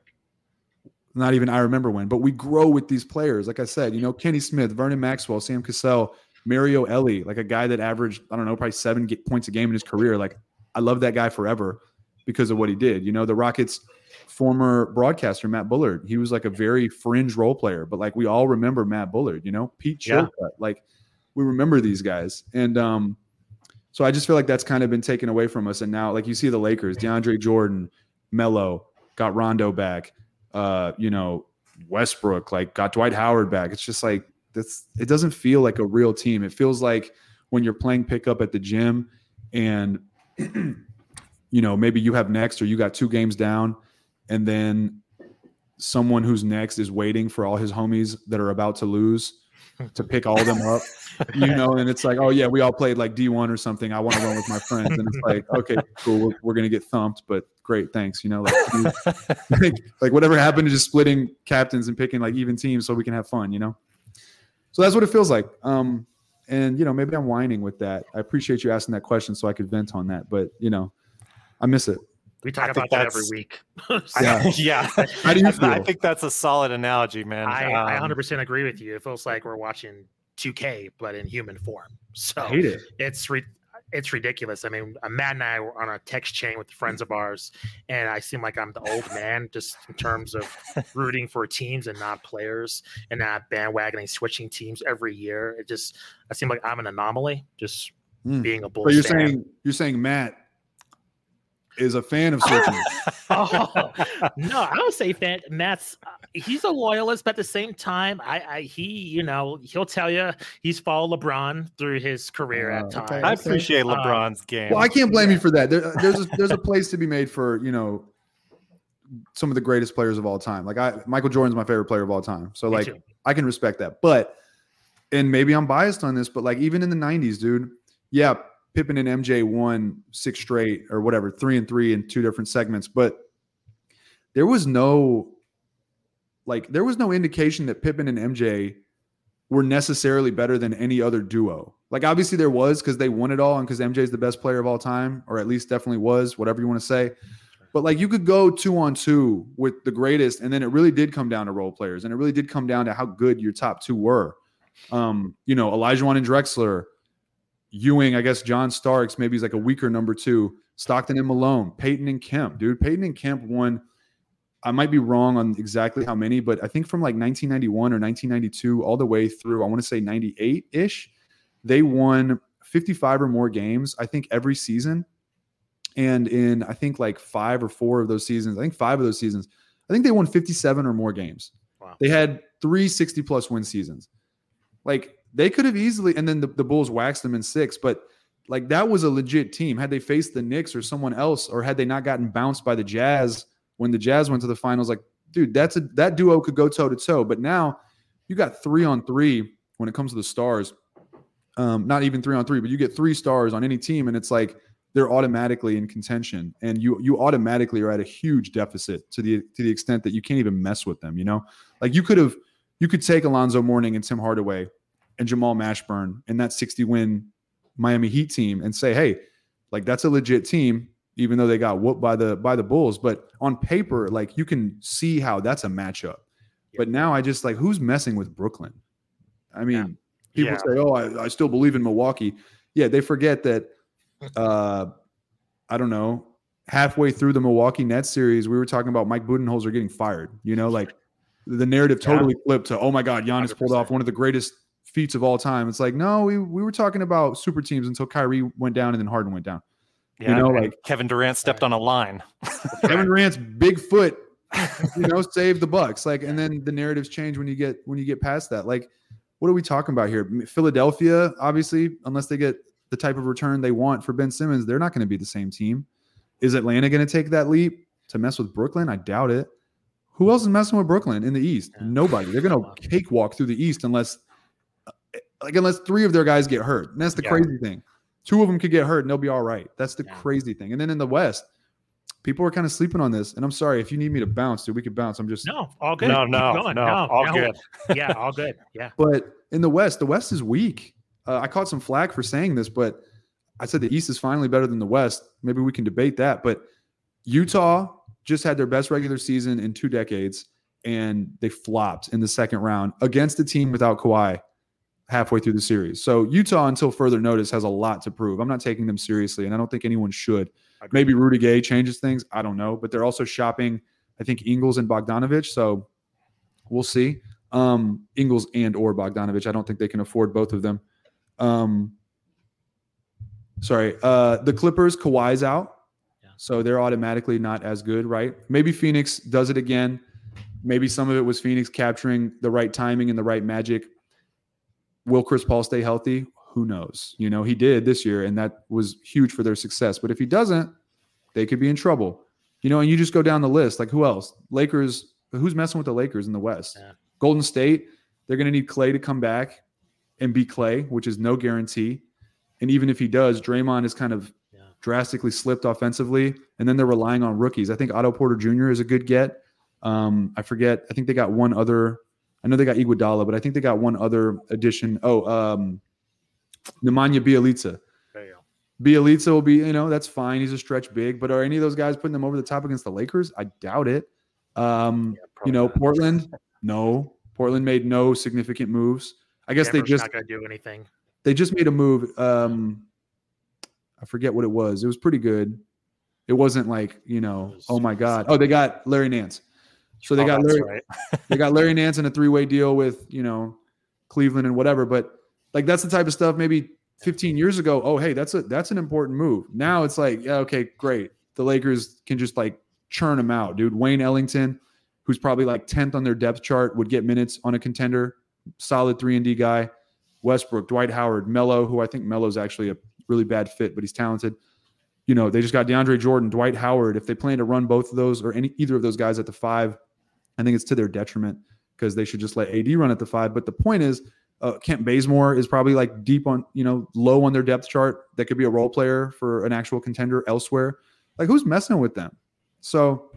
not even I remember when, but we grow with these players. Like I said, you know, Kenny Smith, Vernon Maxwell, Sam Cassell, Mario Elie, like a guy that averaged I don't know probably seven points a game in his career. Like I love that guy forever because of what he did. You know, the Rockets former broadcaster Matt Bullard, he was like a very fringe role player, but like we all remember Matt Bullard, you know, Pete Chilcutt, yeah. like we remember these guys. And um so I just feel like that's kind of been taken away from us and now like you see the Lakers, DeAndre Jordan, Melo, got Rondo back, uh, you know, Westbrook, like got Dwight Howard back. It's just like that's it doesn't feel like a real team. It feels like when you're playing pickup at the gym and (clears throat) you know, maybe you have next or you got two games down, and then someone who's next is waiting for all his homies that are about to lose to pick all them up, (laughs) you know, and it's like, oh yeah, we all played like D1 or something. I want to run with my friends, and it's like, okay, cool, we're, we're gonna get thumped, but great, thanks, you know, like, (laughs) (laughs) like, like whatever happened to just splitting captains and picking like even teams so we can have fun, you know. So that's what it feels like. Um, and you know, maybe I'm whining with that. I appreciate you asking that question so I could vent on that, but you know, I miss it. We talk I about that every that's- week. (laughs) (laughs) Yeah. yeah. (laughs) How do you I think that's a solid analogy, man. I, I Um, 100% agree with you. It feels like we're watching 2K, but in human form. So I hate it. it's re- it's ridiculous. I mean, uh, Matt and I were on a text chain with friends of ours, and I seem like I'm the old man just in terms of rooting for teams and not players, and not bandwagoning switching teams every year. It just I seem like I'm an anomaly, just Mm. being a bull. But you're fan. saying you're saying Matt is a fan of switching. (laughs) oh no, I don't say fan. Matt's uh, he's a loyalist, but at the same time, I, I he you know he'll tell you he's followed LeBron through his career Uh, at okay. times. I appreciate Uh, LeBron's game. well, I can't blame you for that. There, there's a, there's a place to be made for you know some of the greatest players of all time. Like I, Michael Jordan's my favorite player of all time. So Me like too. I can respect that. But and maybe I'm biased on this, but like even in the 90s, dude, yeah, Pippen and MJ won six straight or whatever, three and three in two different segments, but there was no like there was no indication that Pippen and MJ were necessarily better than any other duo. Like obviously there was because they won it all and because MJ is the best player of all time, or at least definitely was, whatever you want to say. But like you could go two on two with the greatest, and then it really did come down to role players, and it really did come down to how good your top two were. Um, you know, Olajuwon and Drexler, Ewing, I guess John Starks, maybe he's like a weaker number two. Stockton and Malone, Payton and Kemp, dude. Payton and Kemp won. I might be wrong on exactly how many, but I think from like 1991 or 1992 all the way through, I want to say 98 ish, they won 55 or more games, I think, every season. And in, I think, like five or four of those seasons, I think five of those seasons, I think they won 57 or more games. Wow. They had three 60 plus win seasons. Like they could have easily, and then the, the Bulls waxed them in six, but like that was a legit team. Had they faced the Knicks or someone else, or had they not gotten bounced by the Jazz when the Jazz went to the finals, like, dude, that's a that duo could go toe to toe. But now you got three on three when it comes to the stars. Um, not even three on three, but you get three stars on any team, and it's like they're automatically in contention, and you you automatically are at a huge deficit to the to the extent that you can't even mess with them. You know, like you could have you could take Alonzo Mourning and Tim Hardaway and Jamal Mashburn and that 60 win Miami Heat team and say, hey, like that's a legit team, even though they got whooped by the by the Bulls. But on paper, like you can see how that's a matchup. But now I just like who's messing with Brooklyn? I mean, people Yeah. say, "Oh, I, I still believe in Milwaukee." Yeah, they forget that. (laughs) Uh, I don't know. Halfway through the Milwaukee Nets series, we were talking about Mike Budenholzer getting fired. You know, like the narrative Yeah. totally flipped to, "Oh my God, Giannis pulled 100%. off one of the greatest feats of all time." It's like, no, we we were talking about super teams until Kyrie went down and then Harden went down. Yeah, you know, like- Kevin Durant stepped on a line. (laughs) Kevin (laughs) Durant's big foot, (laughs) you know, saved the Bucks. Like, and then the narratives change when you get when you get past that. Like, what are we talking about here? Philadelphia, obviously, unless they get the type of return they want for Ben Simmons, they're not going to be the same team. Is Atlanta going to take that leap to mess with Brooklyn? I doubt it. Who else is messing with Brooklyn in the East? Nobody. They're going to cakewalk through the East unless, like, unless three of their guys get hurt. And that's the Yeah. crazy thing. Two of them could get hurt and they'll be all right. That's the Yeah. crazy thing. And then in the West, people are kind of sleeping on this. And I'm sorry if you need me to bounce, dude, we could bounce. I'm just No, all good. No, Keep no, no, all good. (laughs) yeah, all good. Yeah. But in the West, the West is weak. Uh, I caught some flack for saying this, but I said the East is finally better than the West. Maybe we can debate that. But Utah just had their best regular season in two decades, and they flopped in the second round against a team without Kawhi halfway through the series. So Utah, until further notice, has a lot to prove. I'm not taking them seriously, and I don't think anyone should. Maybe Rudy Gay changes things. I don't know, but they're also shopping. I think Ingles and Bogdanovich. So we'll see. Um, Ingles and or Bogdanovich. I don't think they can afford both of them. Um, sorry. Uh, the Clippers, Kawhi's out. Yeah. So they're automatically not as good, right? Maybe Phoenix does it again. Maybe some of it was Phoenix capturing the right timing and the right magic. Will Chris Paul stay healthy? Who knows? You know, he did this year, and that was huge for their success. But if he doesn't, they could be in trouble. You know, and you just go down the list. Like who else? Lakers. Who's messing with the Lakers in the West? Yeah. Golden State. They're going to need Clay to come back and be Clay, which is no guarantee. And even if he does, Draymond is kind of Yeah. drastically slipped offensively, and then they're relying on rookies. I think Otto Porter Jr. is a good get. Um, I forget. I think they got one other. I know they got Iguodala, but I think they got one other addition. Oh, um, Nemanja Bjelica. There you go. Bjelica will be, you know, that's fine. He's a stretch big, but are any of those guys putting them over the top against the Lakers? I doubt it. Um, yeah, you know, not. Portland, no. Portland made no significant moves. I guess Denver's they just not gonna do anything. They just made a move. Um, I forget what it was. It was pretty good. It wasn't like you know, oh my god. Oh, they got Larry Nance. So they oh, got Larry. Right. they got (laughs) Larry Nance in a three way deal with you know Cleveland and whatever. But like that's the type of stuff maybe 15 years ago. Oh hey, that's a that's an important move. Now it's like yeah, okay, great. The Lakers can just like churn them out, dude. Wayne Ellington, who's probably like 10th on their depth chart, would get minutes on a contender. Solid three and D guy. Westbrook, Dwight Howard, Melo, who I think Melo's actually a really bad fit, but he's talented. You know, they just got DeAndre Jordan, Dwight Howard. If they plan to run both of those or any either of those guys at the five, I think it's to their detriment because they should just let AD run at the five. But the point is, uh, Kent Bazemore is probably like deep on, you know, low on their depth chart. That could be a role player for an actual contender elsewhere. Like who's messing with them? So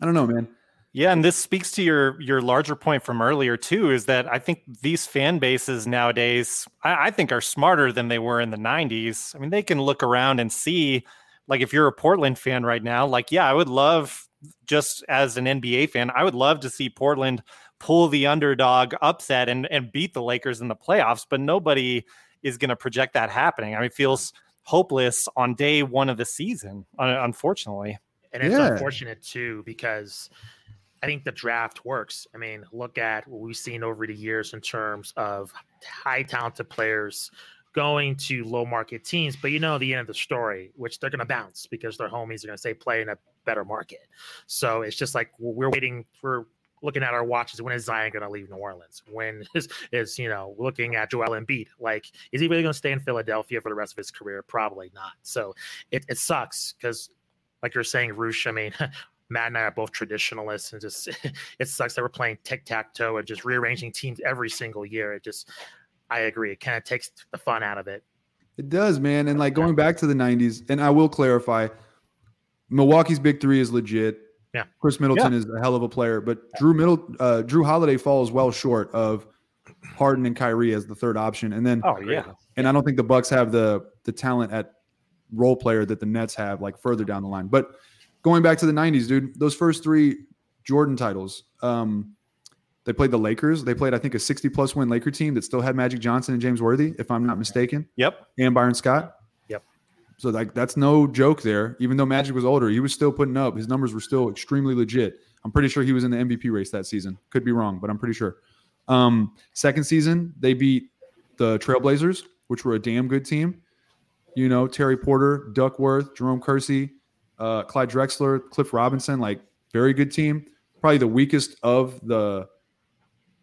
I don't know, man. Yeah, and this speaks to your your larger point from earlier too, is that I think these fan bases nowadays, I, I, think, are smarter than they were in the '90s. I mean, they can look around and see, like, if you're a Portland fan right now, like, yeah, I would love, just as an NBA fan, I would love to see Portland pull the underdog upset and and beat the Lakers in the playoffs, but nobody is going to project that happening. I mean, it feels hopeless on day one of the season, unfortunately. And it's yeah. unfortunate too because I think the draft works. I mean, look at what we've seen over the years in terms of high talented players going to low market teams, but you know the end of the story, which they're going to bounce because their homies are going to say play in a better market. So it's just like we're waiting for looking at our watches. When is Zion going to leave New Orleans? When (laughs) is is you know looking at Joel Embiid? Like, is he really going to stay in Philadelphia for the rest of his career? Probably not. So it, it sucks because like you're saying, Roosh, I mean, (laughs) Matt and I are both traditionalists, and just (laughs) it sucks that we're playing tic tac toe and just rearranging teams every single year. It just, I agree, it kind of takes the fun out of it. It does, man. And like going back to the '90s, and I will clarify, Milwaukee's big three is legit. Yeah, Khris Middleton yeah. is a hell of a player, but Drew Middle, uh, Jrue Holiday falls well short of Harden and Kyrie as the third option. And then, oh yeah, and I don't think the Bucks have the the talent at role player that the Nets have, like further down the line. But going back to the 90s, dude, those first three Jordan titles, um, they played the Lakers. They played, I think, a 60 plus win Laker team that still had Magic Johnson and James Worthy, if I'm not mistaken. Yep. And Byron Scott. Yep. So like that's no joke there. Even though Magic was older, he was still putting up. His numbers were still extremely legit. I'm pretty sure he was in the MVP race that season. Could be wrong, but I'm pretty sure. Um, second season, they beat the Trailblazers, which were a damn good team. You know, Terry Porter, Duckworth, Jerome Kersey, uh, Clyde Drexler, Cliff Robinson, like very good team. Probably the weakest of the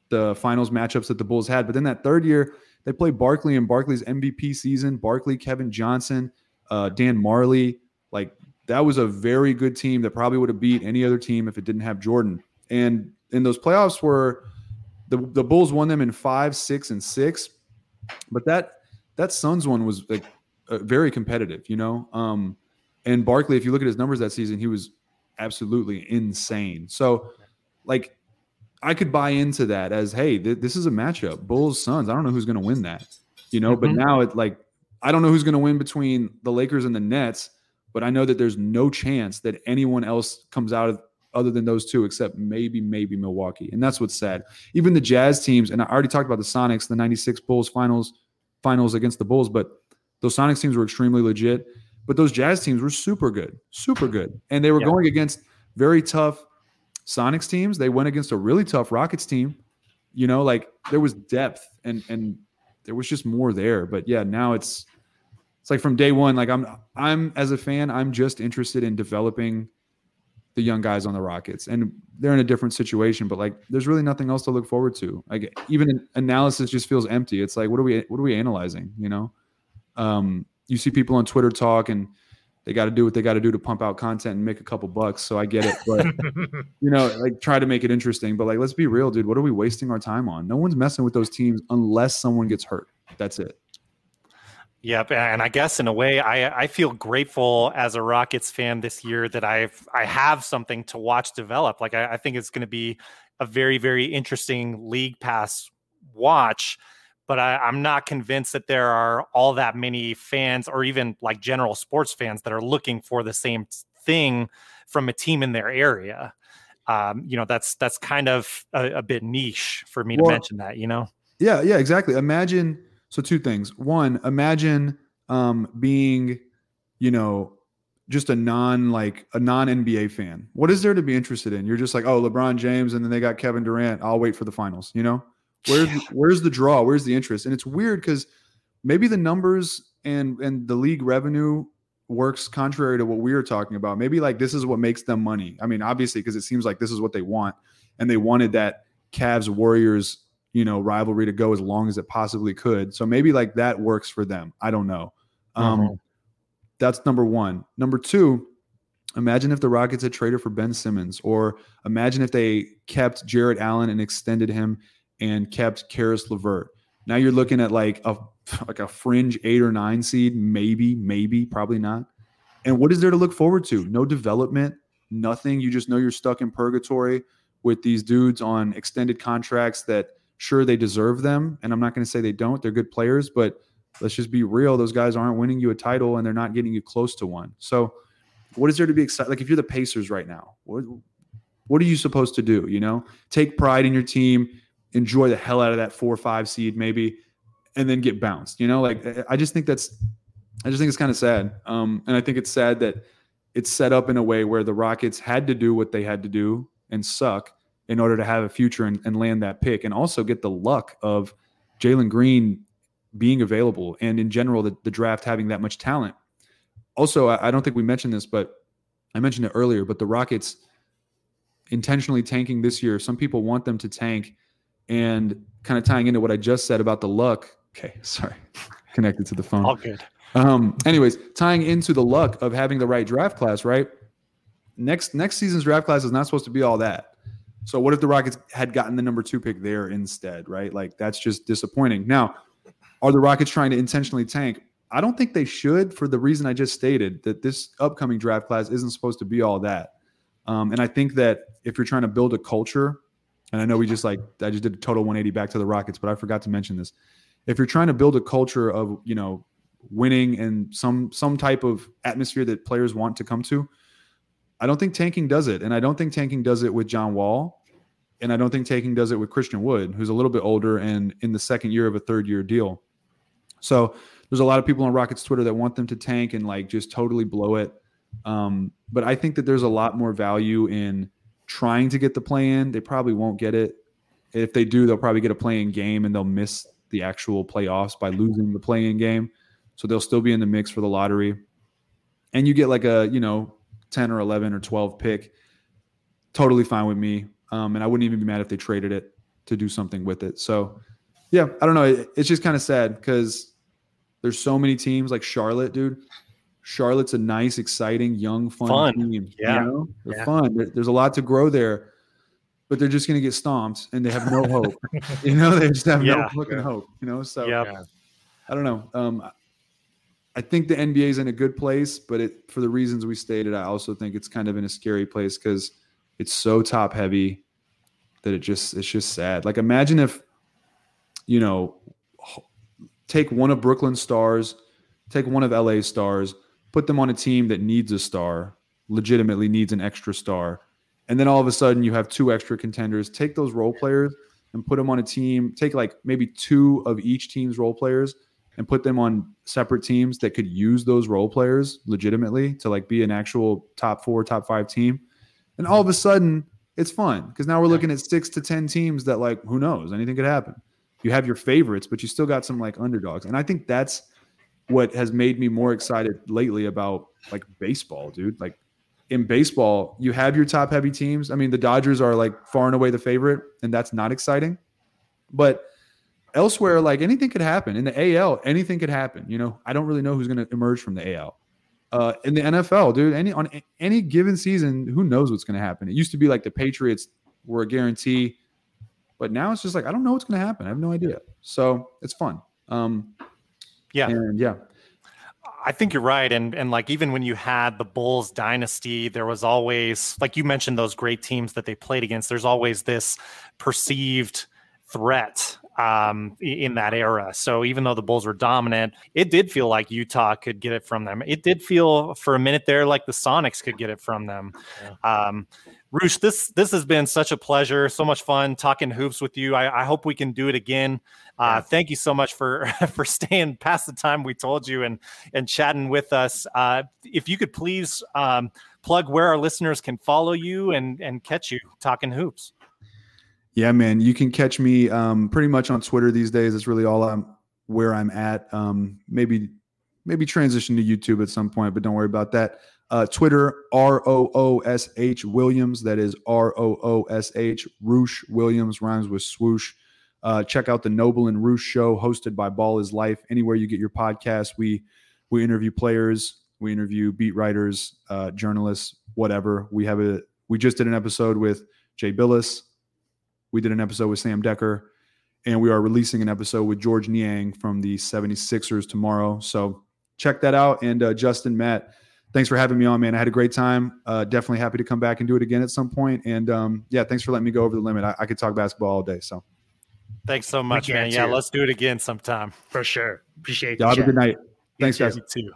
the finals matchups that the Bulls had. But then that third year, they played Barkley in Barkley's MVP season. Barkley, Kevin Johnson, uh, Dan Majerle. Like that was a very good team that probably would have beat any other team if it didn't have Jordan. And in those playoffs were the the Bulls won them in five, six, and six. But that that Suns one was like uh, very competitive, you know. Um, and Barkley, if you look at his numbers that season, he was absolutely insane. So, like, I could buy into that as, hey, th- this is a matchup, Bulls Suns. I don't know who's going to win that, you know. Mm-hmm. But now it like, I don't know who's going to win between the Lakers and the Nets, but I know that there's no chance that anyone else comes out of other than those two, except maybe, maybe Milwaukee. And that's what's sad. Even the Jazz teams, and I already talked about the Sonics, the 96 Bulls finals, finals against the Bulls, but those Sonics teams were extremely legit. But those Jazz teams were super good, super good. And they were yeah. going against very tough Sonics teams. They went against a really tough Rockets team. You know, like there was depth and and there was just more there. But yeah, now it's it's like from day one, like I'm I'm as a fan, I'm just interested in developing the young guys on the Rockets. And they're in a different situation, but like there's really nothing else to look forward to. Like even analysis just feels empty. It's like what are we what are we analyzing, you know? Um, you see people on Twitter talk and they got to do what they got to do to pump out content and make a couple bucks. So I get it, but (laughs) you know, like try to make it interesting. But like, let's be real, dude. What are we wasting our time on? No one's messing with those teams unless someone gets hurt. That's it. Yep, and I guess in a way, I I feel grateful as a Rockets fan this year that I've I have something to watch develop. Like I, I think it's going to be a very very interesting league pass watch but I, I'm not convinced that there are all that many fans or even like general sports fans that are looking for the same thing from a team in their area. Um, you know, that's that's kind of a, a bit niche for me well, to mention that. You know. Yeah, yeah, exactly. Imagine so two things. One, imagine um, being, you know, just a non like a non NBA fan. What is there to be interested in? You're just like, oh, LeBron James, and then they got Kevin Durant. I'll wait for the finals. You know, where's where's the draw? Where's the interest? And it's weird because maybe the numbers and and the league revenue works contrary to what we were talking about. Maybe like this is what makes them money. I mean, obviously, because it seems like this is what they want, and they wanted that Cavs Warriors you know rivalry to go as long as it possibly could. So maybe like that works for them. I don't know. Um, mm-hmm. That's number one. Number two, imagine if the Rockets had traded for Ben Simmons, or imagine if they kept Jarrett Allen and extended him and kept Caris LeVert. Now you're looking at like a like a fringe eight or nine seed, maybe, maybe, probably not. And what is there to look forward to? No development, nothing. You just know you're stuck in purgatory with these dudes on extended contracts that sure they deserve them. And I'm not going to say they don't. They're good players, but let's just be real. Those guys aren't winning you a title and they're not getting you close to one. So, what is there to be excited? Like, if you're the Pacers right now, what, what are you supposed to do? You know, take pride in your team, enjoy the hell out of that four or five seed, maybe, and then get bounced. You know, like, I just think that's, I just think it's kind of sad. Um, and I think it's sad that it's set up in a way where the Rockets had to do what they had to do and suck in order to have a future and, and land that pick and also get the luck of Jalen Green being available and in general the, the draft having that much talent. Also, I, I don't think we mentioned this, but I mentioned it earlier, but the Rockets intentionally tanking this year. Some people want them to tank and kind of tying into what I just said about the luck. Okay, (laughs) sorry. Connected to the phone. All good. Um, anyways, tying into the luck of having the right draft class, right? Next next season's draft class is not supposed to be all that. So what if the Rockets had gotten the number two pick there instead, right? Like that's just disappointing. Now, are the Rockets trying to intentionally tank? I don't think they should for the reason I just stated that this upcoming draft class isn't supposed to be all that. Um, and I think that if you're trying to build a culture, and I know we just like I just did a total 180 back to the Rockets, but I forgot to mention this. If you're trying to build a culture of you know winning and some some type of atmosphere that players want to come to, I don't think tanking does it, and I don't think tanking does it with John Wall, and I don't think tanking does it with Christian Wood, who's a little bit older and in the second year of a third year deal. So there's a lot of people on Rockets Twitter that want them to tank and like just totally blow it. Um, but I think that there's a lot more value in trying to get the play in. They probably won't get it. If they do, they'll probably get a play in game and they'll miss the actual playoffs by losing the play in game. So they'll still be in the mix for the lottery. And you get like a, you know, 10 or 11 or 12 pick, totally fine with me. Um, and I wouldn't even be mad if they traded it to do something with it. So, yeah, I don't know. It, it's just kind of sad because there's so many teams like Charlotte, dude. Charlotte's a nice, exciting, young, fun, fun. team. Yeah, you know? they're yeah. fun. there's a lot to grow there, but they're just going to get stomped, and they have no (laughs) hope. you know, they just have yeah. no fucking yeah. hope. You know, so yep. I don't know. Um, I think the NBA is in a good place, but it for the reasons we stated, I also think it's kind of in a scary place because it's so top heavy that it just it's just sad. Like imagine if you know take one of Brooklyn stars, take one of LA stars, put them on a team that needs a star, legitimately needs an extra star, and then all of a sudden you have two extra contenders. Take those role players and put them on a team. Take like maybe two of each team's role players and put them on separate teams that could use those role players legitimately to like be an actual top four, top five team. And all of a sudden, it's fun because now we're looking at six to 10 teams that, like, who knows? Anything could happen. You have your favorites, but you still got some like underdogs. And I think that's what has made me more excited lately about like baseball, dude. Like in baseball, you have your top heavy teams. I mean, the Dodgers are like far and away the favorite, and that's not exciting. But elsewhere, like anything could happen. In the AL, anything could happen. You know, I don't really know who's going to emerge from the AL. Uh, in the NFL, dude, any on any given season, who knows what's going to happen? It used to be like the Patriots were a guarantee, but now it's just like I don't know what's going to happen. I have no idea. So it's fun. Um, yeah, and yeah. I think you're right. And and like even when you had the Bulls dynasty, there was always like you mentioned those great teams that they played against. There's always this perceived threat um, in that era. So even though the Bulls were dominant, it did feel like Utah could get it from them. It did feel for a minute there like the Sonics could get it from them. Yeah. Um, Roosh, this this has been such a pleasure, so much fun talking hoops with you. I, I hope we can do it again. Uh, thank you so much for (laughs) for staying past the time we told you and and chatting with us. Uh, if you could please um, plug where our listeners can follow you and and catch you talking hoops. Yeah, man, you can catch me um, pretty much on Twitter these days. It's really all I'm where I'm at. Um, maybe maybe transition to YouTube at some point, but don't worry about that. Uh, Twitter, R O O S H Williams. That is R O O S H. Roosh Williams rhymes with swoosh. Uh, check out the Noble and Roosh show hosted by Ball is Life. Anywhere you get your podcast, we we interview players, we interview beat writers, uh, journalists, whatever. We have a we just did an episode with Jay Bilas. We did an episode with Sam Dekker, and we are releasing an episode with George Niang from the 76ers tomorrow. So check that out. And uh, Justin, Matt, thanks for having me on, man. I had a great time. Uh, definitely happy to come back and do it again at some point. And um, yeah, thanks for letting me go over the limit. I, I could talk basketball all day. So thanks so much, man. Yeah, let's do it again sometime for sure. Appreciate you. Have a good night. Thanks, guys. You too.